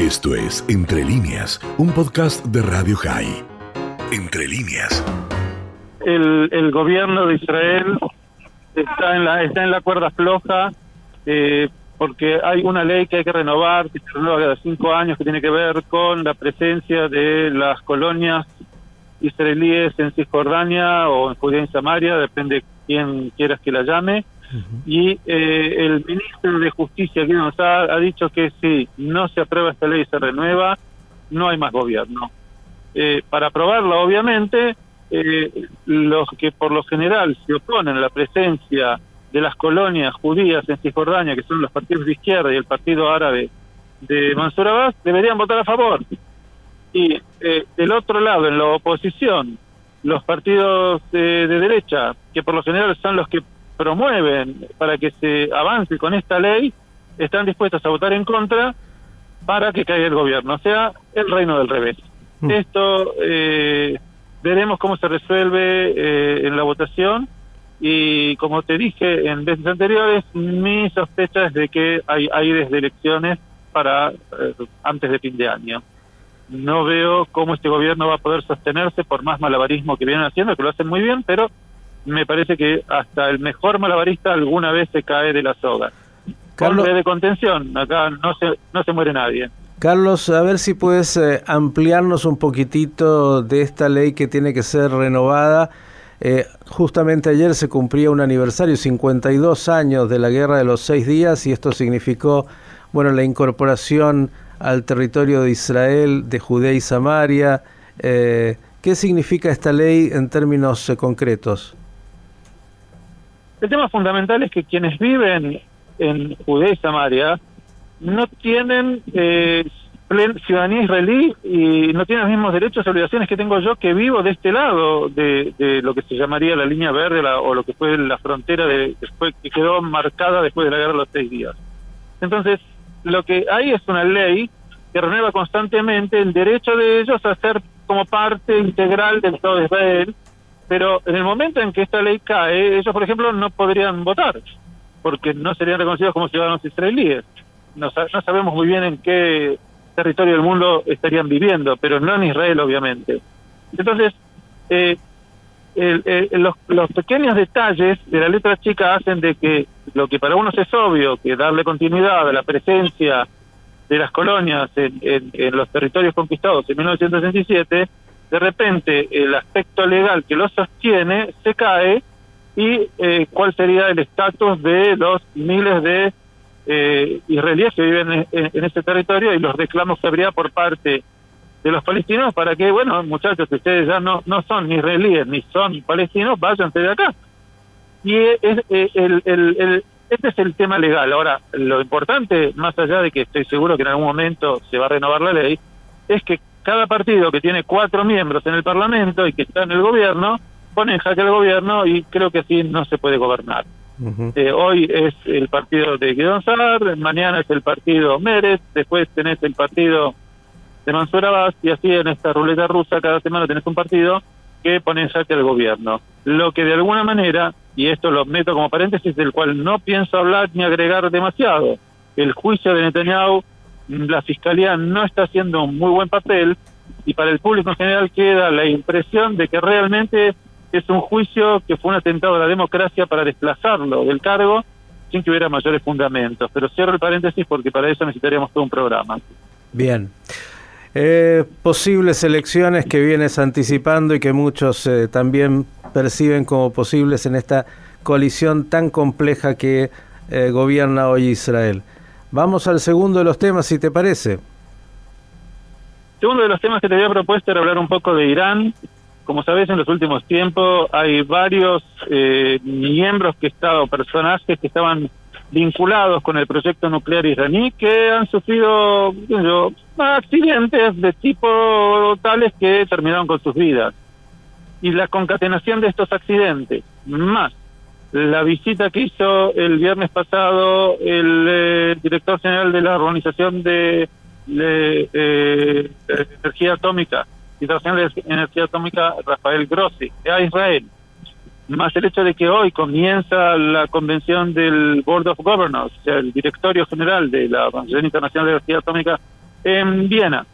Esto es Entre líneas, un podcast de Radio High. Entre líneas. El, el gobierno de Israel está en la está en la cuerda floja eh, porque hay una ley que hay que renovar, que se renueva cada cinco años, que tiene que ver con la presencia de las colonias israelíes en Cisjordania o en Judea y Samaria, depende quién quieras que la llame. Y eh, el ministro de Justicia que nos ha, ha, dicho que si no se aprueba esta ley y se renueva, no hay más gobierno. Eh, para aprobarla, obviamente, eh, los que por lo general se oponen a la presencia de las colonias judías en Cisjordania, que son los partidos de izquierda y el partido árabe de Mansur Abbas, deberían votar a favor. Y eh, del otro lado, en la oposición, los partidos de, de, derecha, que por lo general son los que promueven para que se avance con esta ley, están dispuestos a votar en contra para que caiga el gobierno, o sea, el reino del revés. Mm. Esto eh, veremos cómo se resuelve eh, en la votación y como te dije en veces anteriores, mi sospecha es de que hay aires de elecciones para eh, antes de fin de año. No veo cómo este gobierno va a poder sostenerse por más malabarismo que vienen haciendo, que lo hacen muy bien, pero me parece que hasta el mejor malabarista alguna vez se cae de la soga. Carlos, de contención, acá no se, no se muere nadie. Carlos, a ver si puedes eh, ampliarnos un poquitito de esta ley que tiene que ser renovada eh, justamente ayer se cumplía un aniversario, 52 años de la Guerra de los Seis Días, y esto significó, bueno, la incorporación al territorio de Israel, de Judea y Samaria. Eh, ¿Qué significa esta ley en términos eh, concretos? El tema fundamental es que quienes viven en Judea y Samaria no tienen eh, ciudadanía israelí y no tiene los mismos derechos y obligaciones que tengo yo que vivo de este lado de, lo que se llamaría la línea verde o lo que fue la frontera de, después, que quedó marcada después de la guerra de los seis días. Entonces, lo que hay es una ley que renueva constantemente el derecho de ellos a ser como parte integral del Estado de Israel, pero en el momento en que esta ley cae, ellos, por ejemplo, no podrían votar, porque no serían reconocidos como ciudadanos israelíes. No, no sabemos muy bien en qué territorio del mundo estarían viviendo, pero no en Israel, obviamente. Entonces, eh, el, los, los, pequeños detalles de la letra chica hacen de que lo que para unos es obvio, que darle continuidad a la presencia de las colonias en, en, los territorios conquistados en 1967, de repente el aspecto legal que lo sostiene se cae y eh, cuál sería el estatus de los miles de eh, israelíes que viven en, en, este territorio y los reclamos que habría por parte los palestinos para que, bueno, muchachos, ustedes ya no, no son ni israelíes ni son palestinos, váyanse de acá. Y es, es el, el, el, este es el tema legal. Ahora, lo importante, más allá de que estoy seguro que en algún momento se va a renovar la ley, es que cada partido que tiene cuatro miembros en el Parlamento y que está en el gobierno, pone en jaque al gobierno y creo que así no se puede gobernar. Eh, hoy es el partido de Guidón Sar, mañana es el partido Mérez, después tenés el partido de Mansur Abbas y así en esta ruleta rusa cada semana tenés un partido que pone en jaque al gobierno. Lo que de alguna manera, y esto lo meto como paréntesis, del cual no pienso hablar ni agregar demasiado, el juicio de Netanyahu, la fiscalía no está haciendo un muy buen papel y para el público en general queda la impresión de que realmente es un juicio que fue un atentado a la democracia para desplazarlo del cargo sin que hubiera mayores fundamentos. Pero cierro el paréntesis porque para eso necesitaríamos todo un programa. Bien. Eh, posibles elecciones que vienes anticipando y que muchos eh, también perciben como posibles en esta coalición tan compleja que eh, gobierna hoy Israel. Vamos al segundo de los temas, si te parece. Segundo de los temas que te había propuesto era hablar un poco de Irán, como sabes, en los últimos tiempos hay varios eh, miembros que estaban, personajes que estaban vinculados con el proyecto nuclear iraní que han sufrido accidentes de tipo tales que terminaron con sus vidas. Y la concatenación de estos accidentes, más la visita que hizo el viernes pasado el eh, director general de la Organización de, de, eh, Energía Atómica, Internacional de Energía Atómica Rafael Grossi a Israel, más el hecho de que hoy comienza la convención del Board of Governors, el directorio general de la Organización Internacional de Energía Atómica en Viena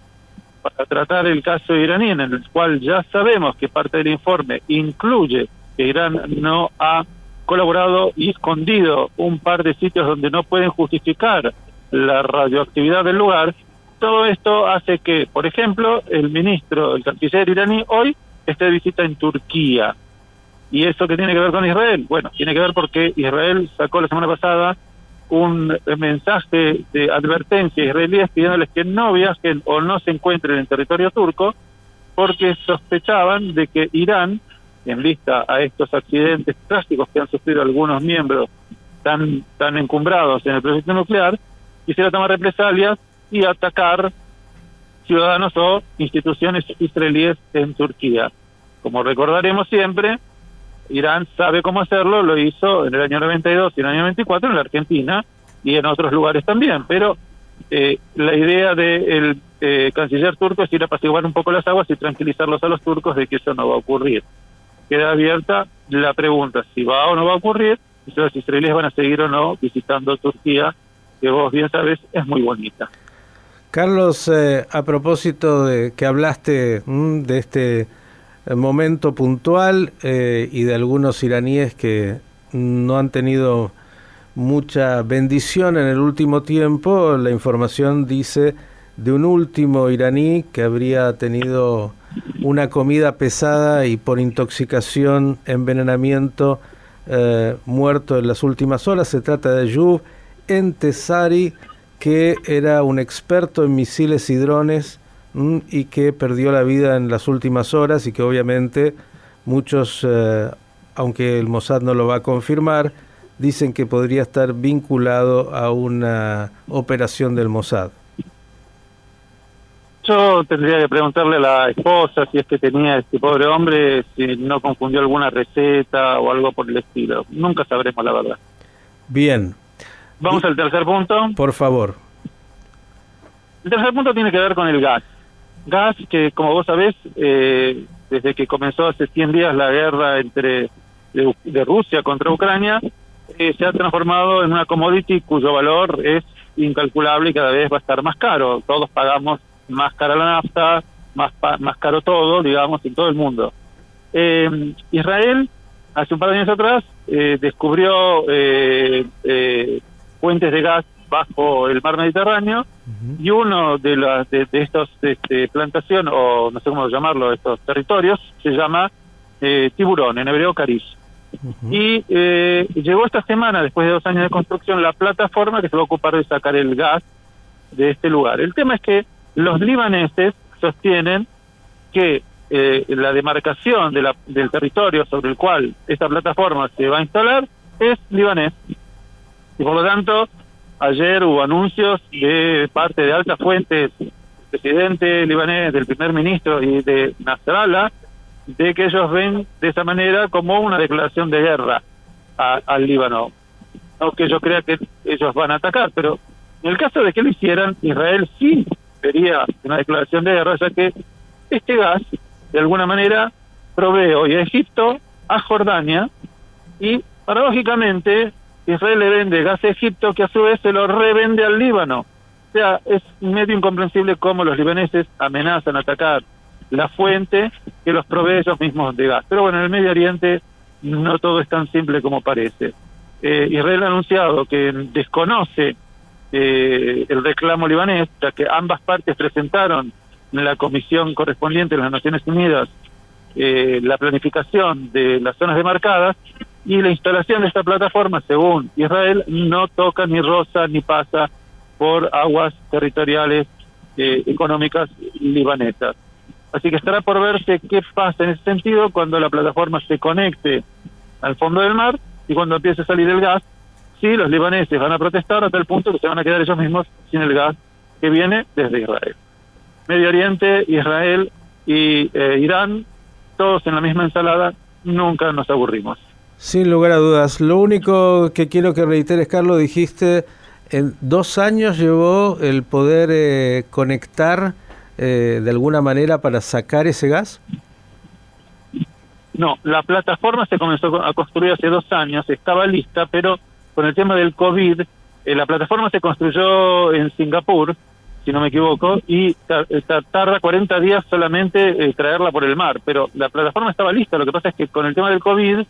para tratar el caso iraní, en el cual ya sabemos que parte del informe incluye que Irán no ha colaborado y escondido un par de sitios donde no pueden justificar la radioactividad del lugar, todo esto hace que, por ejemplo, el ministro, el canciller iraní hoy esté de visita en Turquía. ¿Y eso qué tiene que ver con Israel? Bueno, tiene que ver porque Israel sacó la semana pasada un mensaje de advertencia a israelíes pidiéndoles que no viajen o no se encuentren en territorio turco porque sospechaban de que Irán, en vista a estos accidentes trágicos que han sufrido algunos miembros tan, tan encumbrados en el proyecto nuclear, quisiera tomar represalias y atacar ciudadanos o instituciones israelíes en Turquía. Como recordaremos siempre, Irán sabe cómo hacerlo, lo hizo en el año 92 y en el año 94 en la Argentina y en otros lugares también, pero eh, la idea del eh, canciller turco es ir a apaciguar un poco las aguas y tranquilizarlos a los turcos de que eso no va a ocurrir. Queda abierta la pregunta si va o no va a ocurrir y si los israelíes van a seguir o no visitando Turquía, que vos bien sabes es muy bonita. Carlos, eh, a propósito de que hablaste mm, de este momento puntual eh, y de algunos iraníes que no han tenido mucha bendición en el último tiempo. La información dice de un último iraní que habría tenido una comida pesada y por intoxicación, envenenamiento, eh, muerto en las últimas horas. Se trata de Ayub Entesari, que era un experto en misiles y drones y que perdió la vida en las últimas horas y que obviamente muchos, eh, aunque el Mossad no lo va a confirmar, dicen que podría estar vinculado a una operación del Mossad. Yo tendría que preguntarle a la esposa si es que tenía este pobre hombre, si no confundió alguna receta o algo por el estilo. Nunca sabremos la verdad. Bien. Vamos al tercer punto. Por favor. El tercer punto tiene que ver con el gas gas que, como vos sabés, eh, desde que comenzó hace 100 días la guerra entre de, Rusia contra Ucrania, eh, se ha transformado en una commodity cuyo valor es incalculable y cada vez va a estar más caro. Todos pagamos más cara la nafta, más, más caro todo, digamos, en todo el mundo. Eh, Israel, hace un par de años atrás, descubrió fuentes de gas bajo el mar Mediterráneo y uno de las de, estos este, plantación o no sé cómo llamarlo estos territorios se llama eh, tiburón en hebreo cariz. Y eh, llegó esta semana después de dos años de construcción la plataforma que se va a ocupar de sacar el gas de este lugar. El tema es que los libaneses sostienen que eh, la demarcación de la, del territorio sobre el cual esta plataforma se va a instalar es libanés. Y por lo tanto ayer hubo anuncios de parte de altas fuentes del presidente libanés, del primer ministro y de Nasrallah, de que ellos ven de esa manera como una declaración de guerra al Líbano. No que yo crea que ellos van a atacar, pero en el caso de que lo hicieran, Israel sí sería una declaración de guerra, ya que este gas, de alguna manera, provee hoy a Egipto, a Jordania, y paradójicamente Israel le vende gas a Egipto que a su vez se lo revende al Líbano. O sea, es medio incomprensible cómo los libaneses amenazan atacar la fuente que los provee ellos mismos de gas. Pero bueno, en el Medio Oriente no todo es tan simple como parece. Eh, Israel ha anunciado que desconoce eh, el reclamo libanés, ya que ambas partes presentaron en la comisión correspondiente de las Naciones Unidas eh, la planificación de las zonas demarcadas y la instalación de esta plataforma, según Israel, no toca ni roza ni pasa por aguas territoriales eh, económicas libanesas. Así que estará por verse qué pasa en ese sentido cuando la plataforma se conecte al fondo del mar y cuando empiece a salir el gas, sí, los libaneses van a protestar hasta el punto que se van a quedar ellos mismos sin el gas que viene desde Israel. Medio Oriente, Israel y eh, Irán, todos en la misma ensalada, nunca nos aburrimos. Sin lugar a dudas. Lo único que quiero que reiteres, Carlos, dijiste, en dos años llevó el poder eh, conectar eh, de alguna manera para sacar ese gas. No, la plataforma se comenzó a construir hace dos años, estaba lista, pero con el tema del COVID, eh, la plataforma se construyó en Singapur, si no me equivoco, y tarda 40 días solamente traerla por el mar. Pero la plataforma estaba lista, lo que pasa es que con el tema del COVID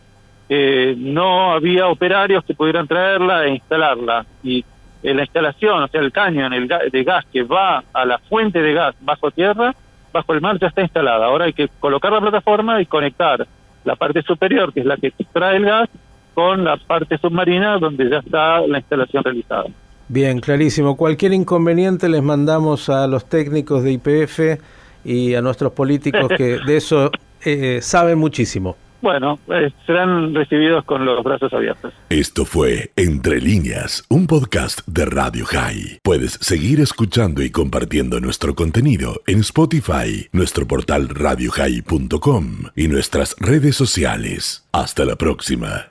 no había operarios que pudieran traerla e instalarla. Y la instalación, o sea, el caño el de gas que va a la fuente de gas bajo tierra, bajo el mar ya está instalada. Ahora hay que colocar la plataforma y conectar la parte superior, que es la que extrae el gas, con la parte submarina donde ya está la instalación realizada. Bien, clarísimo. Cualquier inconveniente les mandamos a los técnicos de IPF y a nuestros políticos que de eso eh, saben muchísimo bueno, eh, serán recibidos con los brazos abiertos. Esto fue Entre líneas, un podcast de Radio High. Puedes seguir escuchando y compartiendo nuestro contenido en Spotify, nuestro portal radiohigh.com y nuestras redes sociales. Hasta la próxima.